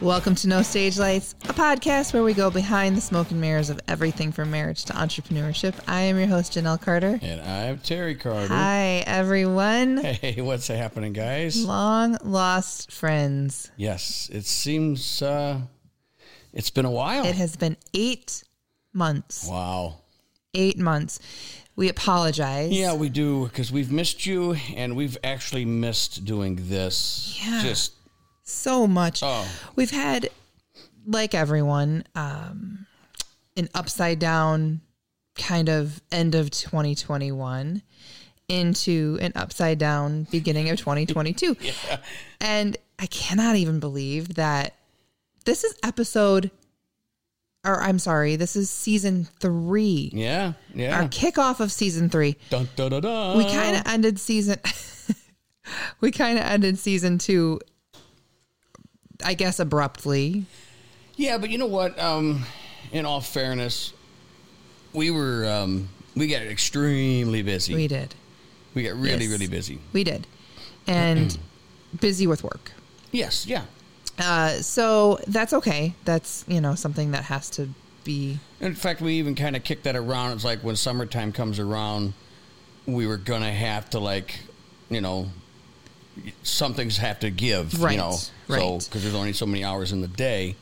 Welcome to No Stage Lights, a podcast where we go behind the smoke and mirrors of everything from marriage to entrepreneurship. I am your host, Janelle Carter. And I'm Terry Carter. Hi, everyone. Hey, what's happening, guys? Long lost friends. Yes, it seems uh, it's been a while. It has been eight months. wow. Eight months. We apologize. Yeah, we do because we've missed you, and we've actually missed doing this. Yeah. Just so much. Oh. We've had, like everyone, um, an upside down kind of end of 2021 into an upside down beginning of 2022. And I cannot even believe that this is episode, or I'm sorry, this is season three. yeah, yeah. Our kickoff of season three. dun, dun, dun. We kind of ended season. we kind of ended season two. I guess abruptly. yeah, but you know what? Um, in all fairness, we were um, we got extremely busy. We did. We got really, Yes. really busy. We did. And busy with work. Yes, yeah. Uh, so that's okay. That's, you know, something that has to be. In fact, we even kind of kicked that around. It's like when summertime comes around, we were gonna have to like, you know, some things have to give, Right, you know, so because there's only so many hours in the day.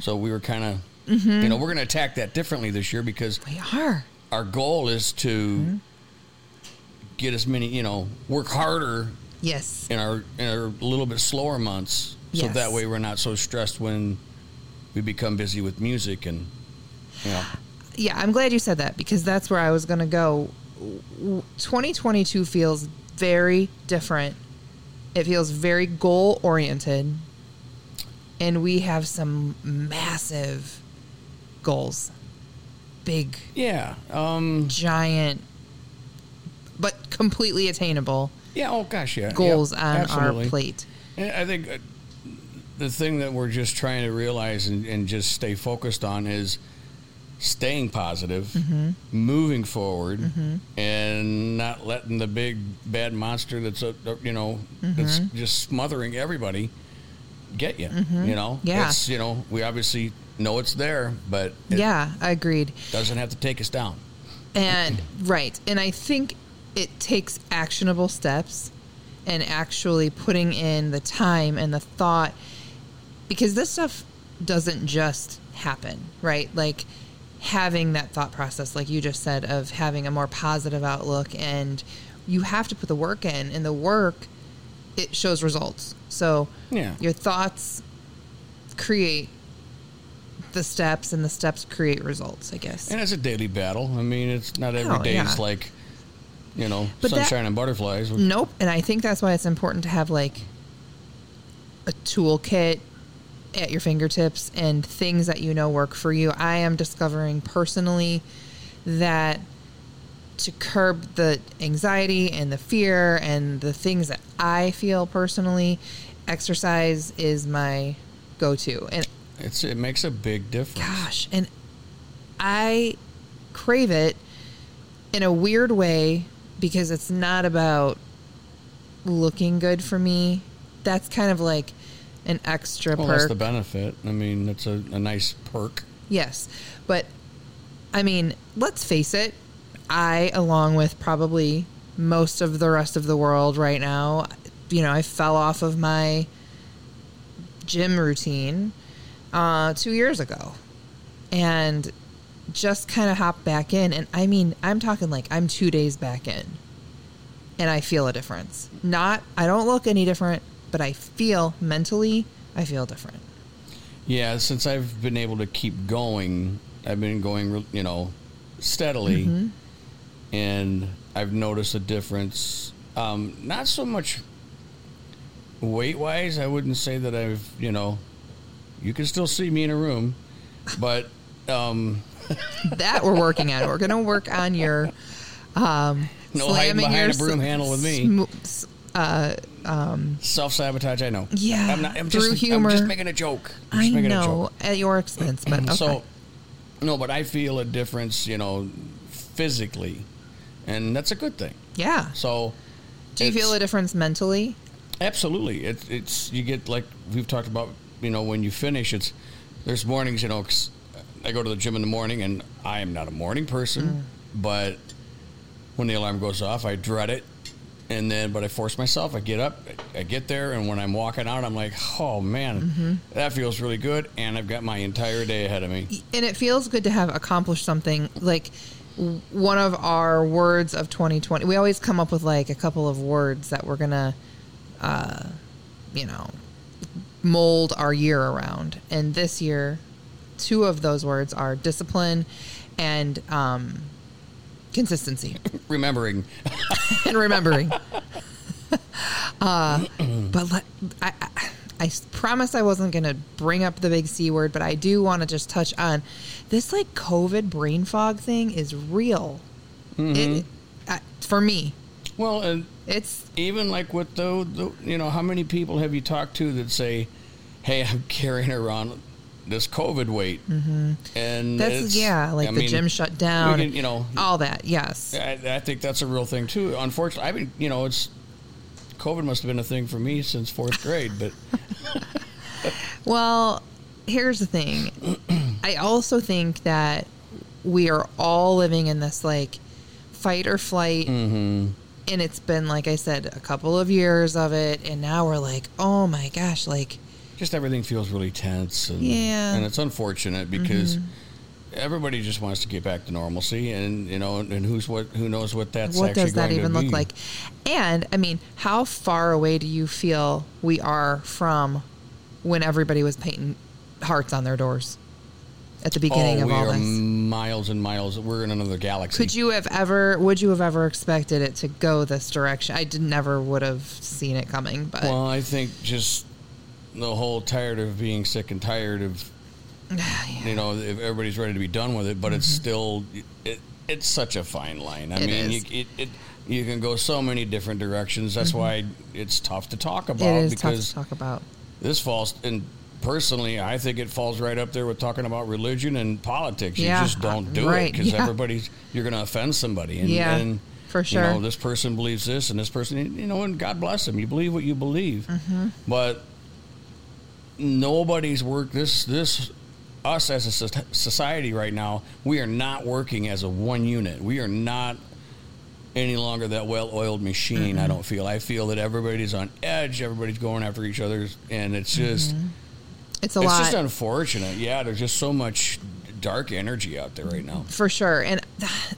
So we were kind of, Mm-hmm. you know, we're gonna attack that differently this year because We are. our goal is to Mm-hmm. get as many, you know, work harder Yes. in our in our little bit slower months, so that way we're not so stressed when we become busy with music and, you know. Yeah, I'm glad you said that because that's where I was going to go. 2022 feels very different. It feels very goal oriented. And we have some massive goals. Big, Yeah. Um, giant, but completely attainable yeah. Oh gosh. Yeah. goals on absolutely. our plate. And I think uh, the thing that we're just trying to realize and, and just stay focused on is staying positive, Mm-hmm. moving forward, and not letting the big bad monster that's uh, uh, you know that's Mm-hmm. just smothering everybody get you. You know. Yeah. It's you know we obviously know it's there, but it yeah, I agreed. doesn't have to take us down. And right. And I think it takes actionable steps and actually putting in the time and the thought because this stuff doesn't just happen, right? Like having that thought process like you just said of having a more positive outlook and you have to put the work in and the work it shows results. So Yeah. your thoughts create the steps and the steps create results, I guess. And it's a daily battle. I mean, it's not every Oh, day yeah. is like, you know, But that- sunshine and butterflies. Nope. And I think that's why it's important to have like a toolkit at your fingertips and things that you know work for you. I am discovering personally that to curb the anxiety and the fear and the things that I feel personally, exercise is my go to. And It's it makes a big difference. gosh, and I crave it in a weird way because it's not about looking good for me. That's kind of like an extra Well, that's the benefit. I mean, it's a, a nice perk. yes. But I mean, let's face it, I along with probably most of the rest of the world right now, you know, I fell off of my gym routine uh, two years ago and just kind of hopped back in. And I mean, I'm talking like I'm two days back in and I feel a difference. Not, I don't look any different, but I feel mentally, I feel different. Yeah, since I've been able to keep going, I've been going, you know, steadily, Mm-hmm. and I've noticed a difference. Um, not so much weight wise. I wouldn't say that I've, you know, you can still see me in a room, but um, That we're working on. We're going to work on your um, No hiding behind your a broom handle with me. sm- uh, self sabotage. I know. Yeah, I'm not. I'm through just. humor. I'm just making a joke. I just making a know joke. at your expense, but okay. So, no, but I feel a difference, you know, physically, and that's a good thing. yeah. So, Do you feel a difference mentally? Absolutely, it's it's you get like we've talked about you know, when you finish, it's there's mornings, you know, 'cause I go to the gym in the morning, and I am not a morning person, but when the alarm goes off, I dread it. And then, but I force myself. I get up, I get there, and when I'm walking out, I'm like, "Oh man, that feels really good." And I've got my entire day ahead of me. and it feels good to have accomplished something like one of our words of 2020 we always come up with like a couple of words that we're gonna uh, you know mold our year around and this year two of those words are discipline and um, consistency Remembering, and remembering. uh, but let, I, I, I s- promised I promise I wasn't going to bring up the big C word, but I do want to just touch on this like COVID brain fog thing is real. It, uh, for me, well, and it's even like with the, the, you know, how many people have you talked to that say, "Hey, I'm carrying around this COVID weight," mm-hmm. and that's yeah, like I the mean, gym shut down, can, you know, all that. Yes, I, I think that's a real thing too. Unfortunately, I mean, you know, it's COVID must have been a thing for me since fourth grade, but Well, here's the thing. I also think that we are all living in this like fight or flight. Mm-hmm. And it's been, like I said, a couple of years of it. And now we're like, oh my gosh, like, just everything feels really tense, and Yeah. Mm-hmm. and it's unfortunate because. Everybody just wants to get back to normalcy, and you know, and who's what? Who knows what that's what does that even look be. like? And I mean, how far away do you feel we are from when everybody was painting hearts on their doors at the beginning oh, of we all are this? miles and miles. We're in another galaxy. Could you have ever? Would you have ever expected it to go this direction? I did never would have seen it coming, but Well, I think just the whole tired of being sick and tired of, you know, if everybody's ready to be done with it, but it's still, it, it's such a fine line. I Mm-hmm. It mean. You, it, it, you can go so many different directions. That's why it's tough to talk about Mm-hmm. it is tough because to talk about. this falls, and personally, I think it falls right up there with talking about religion and politics. You Yeah, just don't do right, it because yeah. everybody's, you're going to offend somebody. And, Yeah, and, for You sure. know, this person believes this and this person, you know, and God bless them. You believe what you believe. Mm-hmm. But nobody's work this this us as a society right now we are not working as a one unit. We are not any longer that well-oiled machine i mm-hmm. don't feel. I feel that everybody's on edge everybody's going after each other's and it's just mm-hmm. It's a it's lot. just unfortunate. Yeah there's just so much dark energy out there right now. For sure, and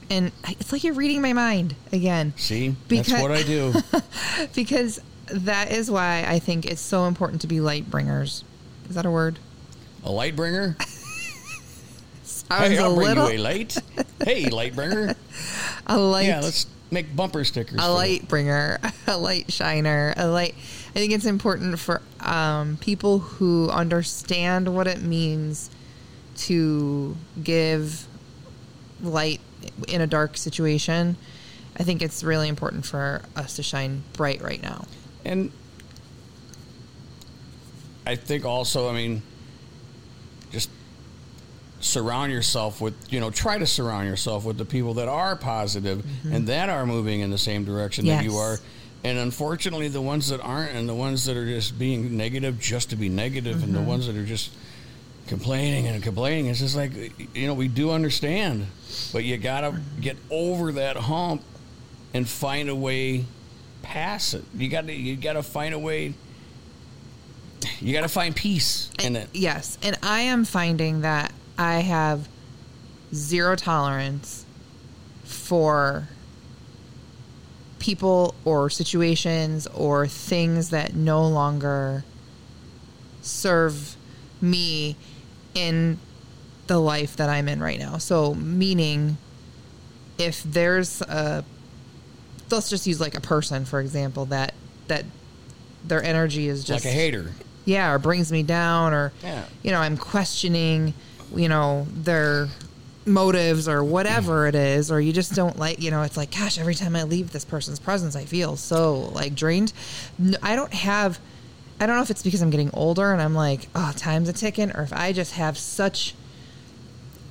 and it's like you're reading my mind again. see? Because- that's what i do. Because that is why I think it's so important to be light bringers. Is that a word? a light bringer I hey was a i'll bring little you a light hey light bringer a light yeah let's make bumper stickers a light bringer, a light shiner, a light. I think it's important for um, people who understand what it means to give light in a dark situation. I think it's really important for us to shine bright right now. And I think also, I mean, just surround yourself with, you know, try to surround yourself with the people that are positive mm-hmm. and that are moving in the same direction that you are. And unfortunately, the ones that aren't and the ones that are just being negative just to be negative and the mm-hmm. ones that are just complaining and complaining, it's just like, you know, we do understand, but you got to get over that hump and find a way past it. You got to you got to find a way. You got to find peace in it. Yes, and I am finding that I have zero tolerance for people or situations or things that no longer serve me in the life that I'm in right now. So, meaning if there's a let's just use like a person for example that that their energy is just like a hater. Yeah, or brings me down, or Yeah. you know, I'm questioning, you know, their motives or whatever it is, or you just don't like, you know, it's like, gosh, every time I leave this person's presence, I feel so like drained. No, I don't have, I don't know if it's because I'm getting older and I'm like, oh, time's a ticking, or if I just have such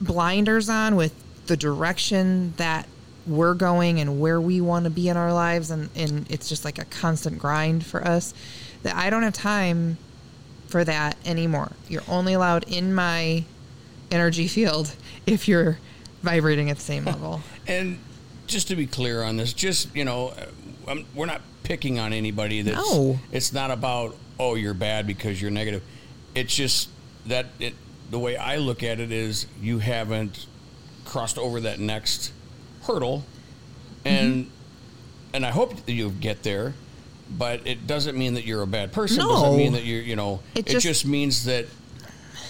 blinders on with the direction that we're going and where we want to be in our lives and, and it's just like a constant grind for us that I don't have time for that anymore. You're only allowed in my energy field if you're vibrating at the same level. And just to be clear on this, just you know, I'm, we're not picking on anybody. That's, No. it's not about oh you're bad because you're negative. It's just that it. The way I look at it is you haven't crossed over that next hurdle, and Mm-hmm. and I hope that you get there. But it doesn't mean that you're a bad person. It doesn't mean that you're you know. It It, just- just, means that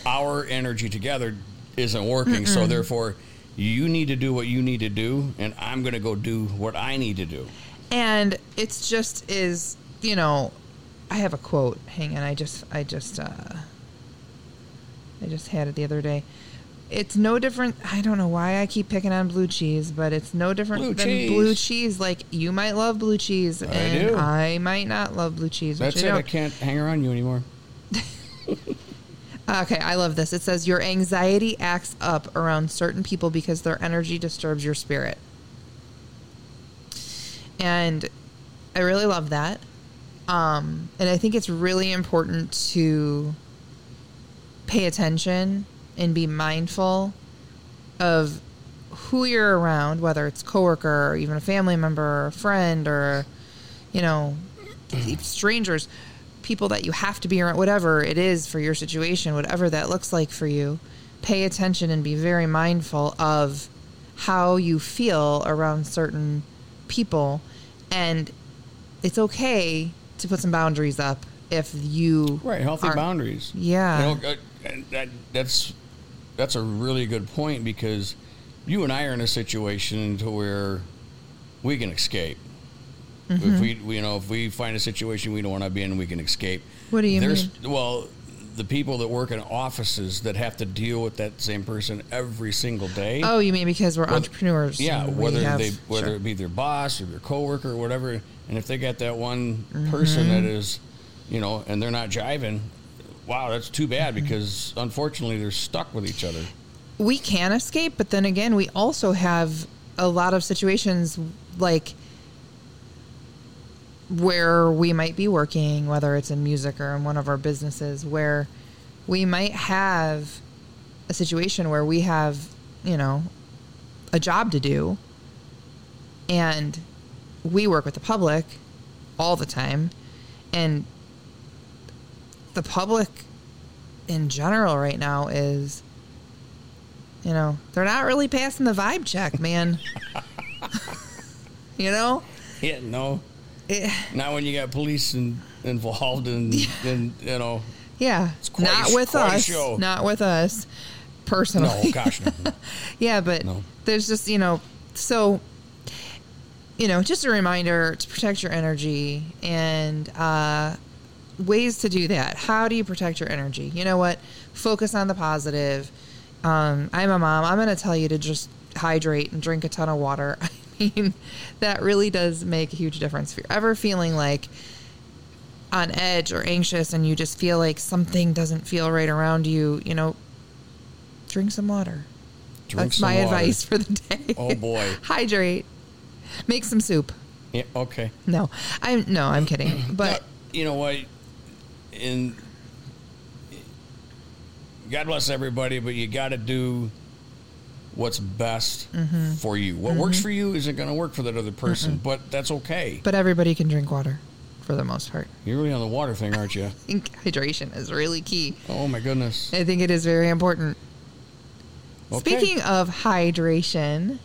our energy together isn't working. So therefore, you need to do what you need to do, and I'm going to go do what I need to do. and it's just is you know i have a quote hang on i just i just uh i just had it the other day it's no different i don't know why i keep picking on blue cheese but it's no different Blue than cheese. blue cheese like you might love blue cheese and do. i might not love blue cheese That's I it. I don't. can't hang around you anymore. okay i love this it says your anxiety acts up around certain people because their energy disturbs your spirit and I really love that. Um, and I think it's really important to pay attention and be mindful of who you're around, whether it's coworker or even a family member or a friend or, you know, strangers, people that you have to be around, whatever it is for your situation, whatever that looks like for you. Pay attention and be very mindful of how you feel around certain people. And it's okay to put some boundaries up if you Right, healthy boundaries. Yeah. You know, uh, that, that's that's a really good point because you and I are in a situation to where we can escape. Mm-hmm. If we, you know, if we find a situation we don't want to be in, we can escape. What do you mean? There's, Well, the people that work in offices that have to deal with that same person every single day. Oh, you mean because we're Whether- entrepreneurs? Yeah, whether have- they whether sure. it be their boss or their coworker or whatever, and if they got that one Mm-hmm. person that is, you know, and they're not jiving, wow, that's too bad because unfortunately they're stuck with each other. we can escape, but then again, we also have a lot of situations like where we might be working, whether it's in music or in one of our businesses, where we might have a situation where we have, you know, a job to do and we work with the public all the time and the public in general right now is you know they're not really passing the vibe check man. You know? Yeah, no, It- not when you got police in, involved and, and you know, yeah. Quite not with us. not with us personally. No, gosh, no. no. yeah but No. there's just you know so you know just a reminder to protect your energy and uh ways to do that how do you protect your energy you know what focus on the positive um i'm a mom i'm going to tell you to just hydrate and drink a ton of water i mean that really does make a huge difference if you're ever feeling like on edge or anxious and you just feel like something doesn't feel right around you you know drink some water Drink that's some my water. advice for the day. Oh, boy. Hydrate. Make some soup. Yeah, okay. No, I'm no, I'm kidding. But you know what? In God bless everybody, but you got to do what's best Mm-hmm. for you. What works for you isn't going to work for that other person, but that's okay. but everybody can drink water, for the most part. You're really on the water thing, aren't you? I think hydration is really key. Oh my goodness. I think it is very important. Okay. Speaking of hydration,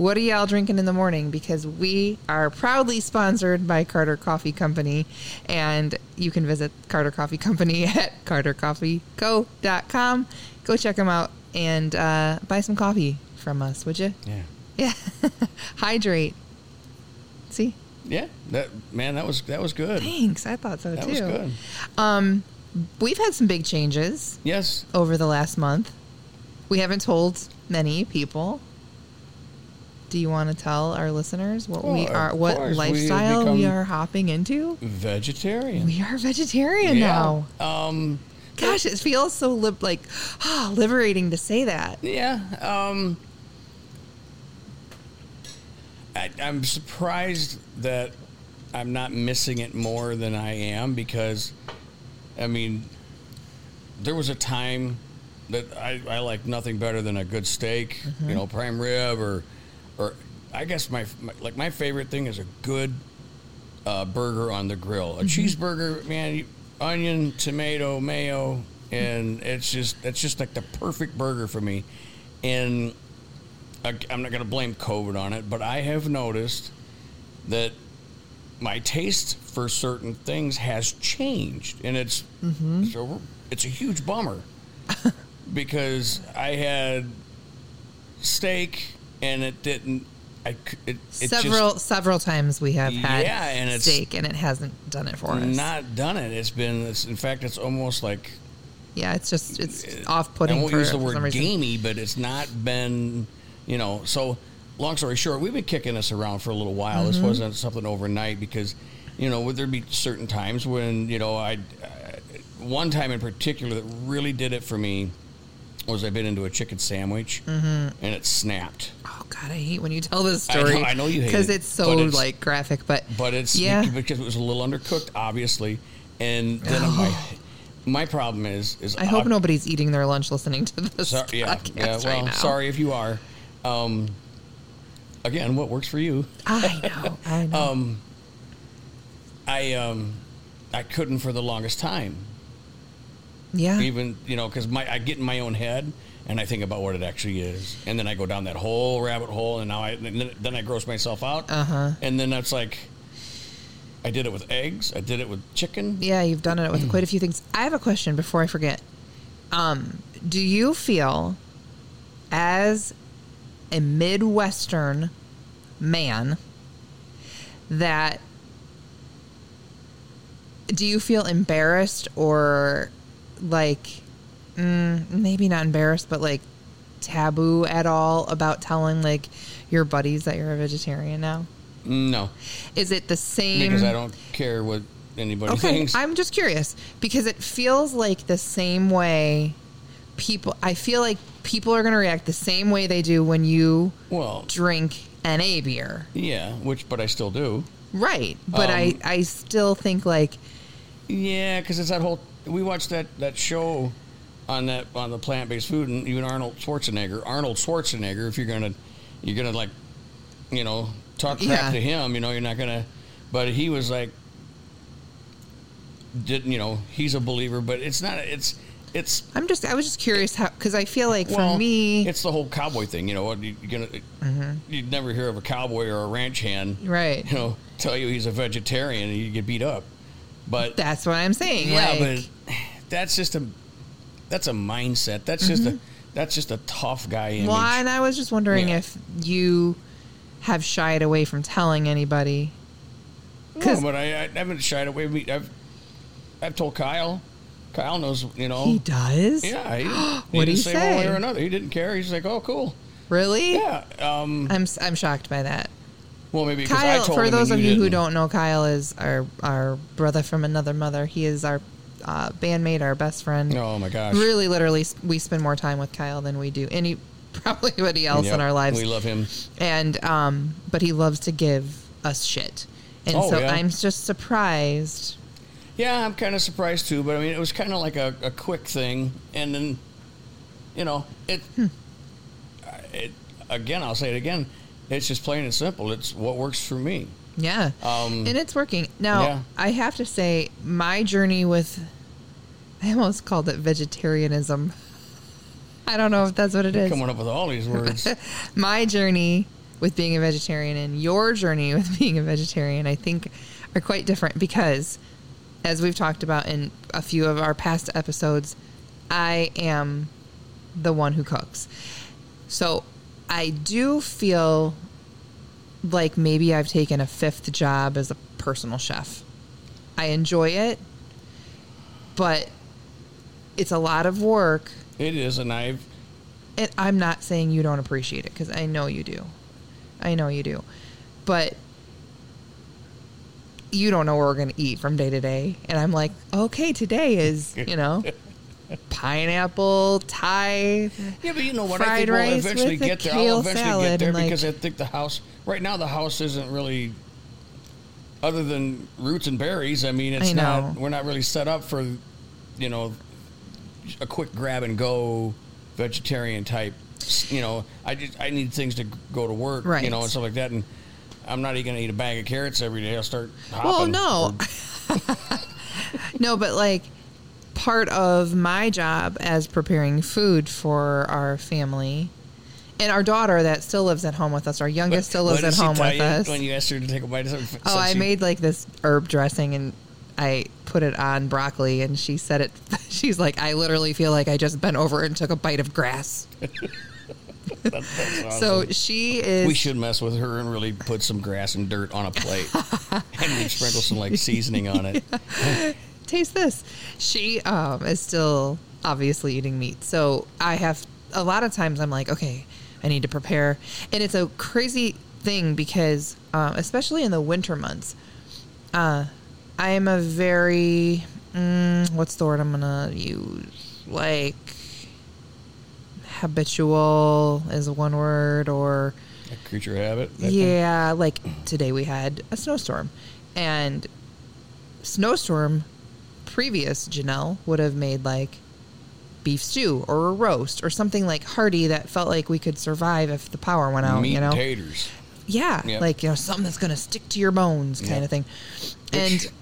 what are y'all drinking in the morning? Because we are proudly sponsored by Carter Coffee Company, and you can visit Carter Coffee Company at cartercoffeeco.com. Go check them out and uh, buy some coffee from us, would you? Yeah. Yeah. Hydrate. See? Yeah. That man, that was that was good. Thanks. I thought so That too. was good. Um, we've had some big changes Yes. over the last month. We haven't told many people. Do you want to tell our listeners what we Well, of are, what course. We lifestyle we, become- are hopping into? Vegetarian. We are vegetarian now. Um Gosh, it feels so lib- like ah, liberating to say that. Yeah. Um, I, I'm surprised that I'm not missing it more than I am because, I mean, there was a time that I, I like nothing better than a good steak, you know, prime rib or, or I guess my, my like my favorite thing is a good uh, burger on the grill. A cheeseburger, man, you, onion, tomato, mayo, and it's just it's just like the perfect burger for me. And I, I'm not going to blame COVID on it, but I have noticed that my taste for certain things has changed, and it's so it's a huge bummer because I had steak and it didn't. I it, it several several times we have had Yeah, and it's- steak and it hasn't done it for just us. not done it. It's been. It's, in fact, it's almost like yeah, it's just it's off I putting. won't for, use the word gamey, but it's not been, you know. So, long story short, we've been kicking this around for a little while. This Mm-hmm. wasn't something overnight because, you know, would there be certain times when you know I, uh, one time in particular that really did it for me was I bit into a chicken sandwich Mm-hmm. and it snapped. Oh God, I hate when you tell this I know- story. I know you hate because it, it's so it's- like graphic. But But it's yeah, because it was a little undercooked, obviously, and then my my problem is is I hope ob- nobody's eating their lunch listening to this Sorry, yeah, podcast yeah. Well, right now. sorry if you are. Um, again, what works for you? I know. I know. Um, I um, I couldn't for the longest time. yeah. Even you know, because my I get in my own head and I think about what it actually is, and then I go down that whole rabbit hole, and now I then, then I gross myself out, Uh-huh. and then that's like. I did it with eggs. I did it with chicken. Yeah, you've done it with quite a few things. I have a question before I forget. Um, do you feel, as a Midwestern man, that do you feel embarrassed or like mm, maybe not embarrassed, but like taboo at all about telling like your buddies that you're a vegetarian now? No, Is it the same? because I don't care what anybody Okay, thinks. I'm just curious because it feels like the same way people. I feel like people are going to react the same way they do when you well, drink NA beer, yeah, which but I still do. right? But I, Um, I still think like Yeah, because it's that whole. We watched that that show on that on the plant based food, and even Arnold Schwarzenegger. Arnold Schwarzenegger, if you're gonna, you're gonna like, you know, talk crap Yeah. to him. You know, you're not gonna. But he was like, didn't you know? He's a believer, but it's not. It's it's I'm just. I was just curious how because I feel like well, for me, it's the whole cowboy thing. You know, you, you're gonna. Mm-hmm. You'd never hear of a cowboy or a ranch hand, right. you know, tell you he's a vegetarian and you get beat up. But That's what I'm saying. yeah, like, but that's just a that's a mindset. That's just a that's just a tough guy image. well, and I was just wondering Yeah. if you have shied away from telling anybody. no, but I, I haven't shied away. I've I've told Kyle. Kyle knows, you know. He does. yeah, he, he What'd didn't he say one way or another. He didn't care. He's like, oh, cool. Really? Yeah. Um. I'm I'm shocked by that. Well, maybe Kyle, for those of you who didn't. don't know, Kyle is our our brother from another mother. He is our uh, bandmate, our best friend. Oh my gosh. Really, literally, we spend more time with Kyle than we do any probably anybody else Yep, in our lives. We love him. and um, but he loves to give us shit, and Oh, so yeah. I'm just surprised. Yeah, I'm kind of surprised too. But I mean, it was kind of like a, a quick thing, and then, you know, it. Hmm. It again. I'll say it again. It's just plain and simple. It's what works for me. Yeah, Um, and it's working now. yeah. I have to say, my journey with I almost called it vegetarianism. I don't know if that's what it is. Coming up with all these words. my journey with being a vegetarian and your journey with being a vegetarian, I think, are quite different because, as we've talked about in a few of our past episodes, I am the one who cooks. So I do feel like maybe I've taken a fifth job as a personal chef. I enjoy it, but it's a lot of work it is, and I've and I'm not saying you don't appreciate it because I know you do. I know you do. But you don't know what we're going to eat from day to day. And I'm like, okay, today is, you know, pineapple, Thai. yeah, but you know what? I think we'll eventually get there. I'll eventually get there and, like- because I think the house right now the house isn't really. Other than roots and berries, I mean, it's I not. We're not really set up for, you know, a quick grab and go vegetarian type. You know, I just I need things to go to work, Right. you know, and stuff like that. And I'm not even going to eat a bag of carrots every day. I'll start. Well, no. or- No, but like part of my job as preparing food for our family and our daughter that still lives at home with us, our youngest still lives at home with us. when you asked her to take a bite of something. Oh, I she- made like this herb dressing and I put it on broccoli and she said it she's like I literally feel like I just bent over and took a bite of grass. That- awesome. So she is we should mess with her and really put some grass and dirt on a plate, and we sprinkle some like seasoning on it. Taste this. She um, is still obviously eating meat. So I have a lot of times I'm like, okay, I need to prepare. And it's a crazy thing because, um, especially in the winter months, uh, I am a very, mm, what's the word I'm going to use? Like, habitual is one word or A creature habit. thing? yeah, like today we had a snowstorm, and snowstorm previous Janelle would have made like beef stew or a roast or something like hearty that felt like we could survive if the power went out. Meat you know, taters. yeah, Yep. like you know something that's gonna stick to your bones, kind Yep. of thing. Which- And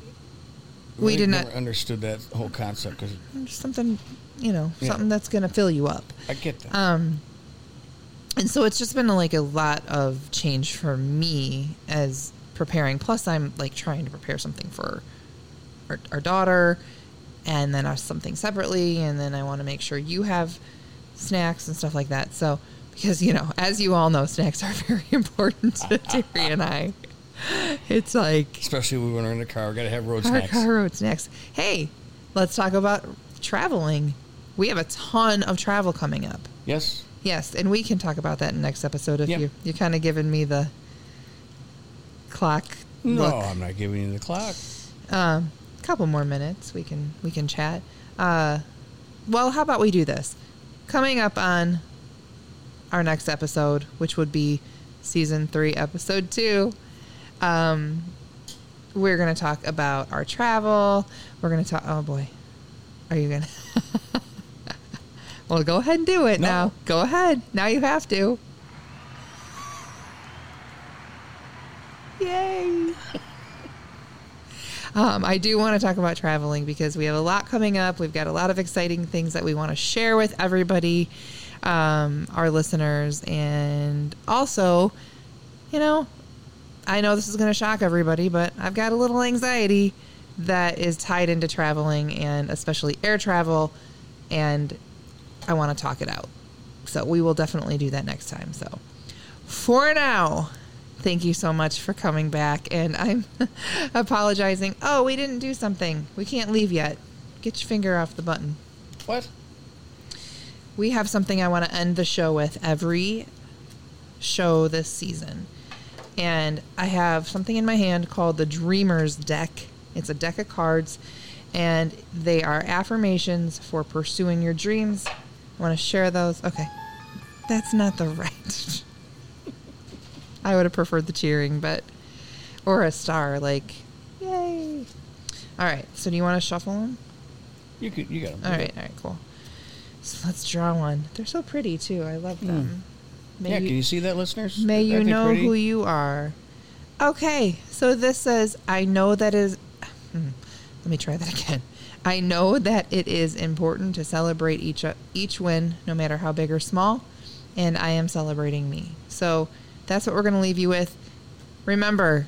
we did not understood that whole concept because something, you know, Yeah. something that's gonna fill you up. I get that. Um, and so it's just been like a lot of change for me as preparing. Plus, I'm like trying to prepare something for our, our daughter, and then us something separately, and then I want to make sure you have snacks and stuff like that. So, because you know, as you all know, snacks are very important to Terry and I. It's like Especially when we're in the car, we got to have road Car, snacks. car road snacks. Hey, let's talk about traveling. We have a ton of travel coming up. Yes. Yes, and we can talk about that in next episode if Yeah. you you're kind of giving me the clock No, look. I'm not giving you the clock. Um, couple more minutes we can we can chat. Uh, well, how about we do this? Coming up on our next episode, which would be season three, episode two. Um, we're gonna talk about our travel. We're gonna talk. Oh boy, are you gonna? well, go ahead and do it No. now. Go ahead. Now you have to. Yay! Um, I do want to talk about traveling because we have a lot coming up. We've got a lot of exciting things that we want to share with everybody, um, our listeners, and also, you know, I know this is going to shock everybody, but I've got a little anxiety that is tied into traveling and especially air travel, and I want to talk it out. So we will definitely do that next time. So for now, thank you so much for coming back. And I'm apologizing. Oh, we didn't do something. We can't leave yet. Get your finger off the button. What? We have something I want to end the show with every show this season. And I have something in my hand called the Dreamers deck. It's a deck of cards, and they are affirmations for pursuing your dreams. I want to share those. Okay. That's not the right. I would have preferred the cheering, but. Or a star, like, yay. All right. So do you want to shuffle them? You could. You got them. All right, all right, cool. So let's draw one. They're so pretty too. I love them. May Hmm. Yeah. you, Can you see that, listeners? may you know pretty? who you are. Okay, so this says, I know that is. Hmm, Let me try that again. I know that it is important to celebrate each each win, no matter how big or small, and I am celebrating me. So that's what we're going to leave you with. Remember,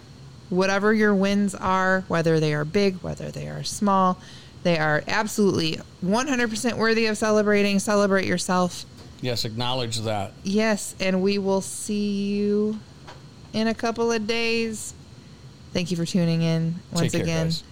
whatever your wins are, whether they are big, whether they are small, they are absolutely 100% worthy of celebrating. Celebrate yourself. Yes. Acknowledge that. Yes, and we will see you in a couple of days. Thank you for tuning in once care, again. guys.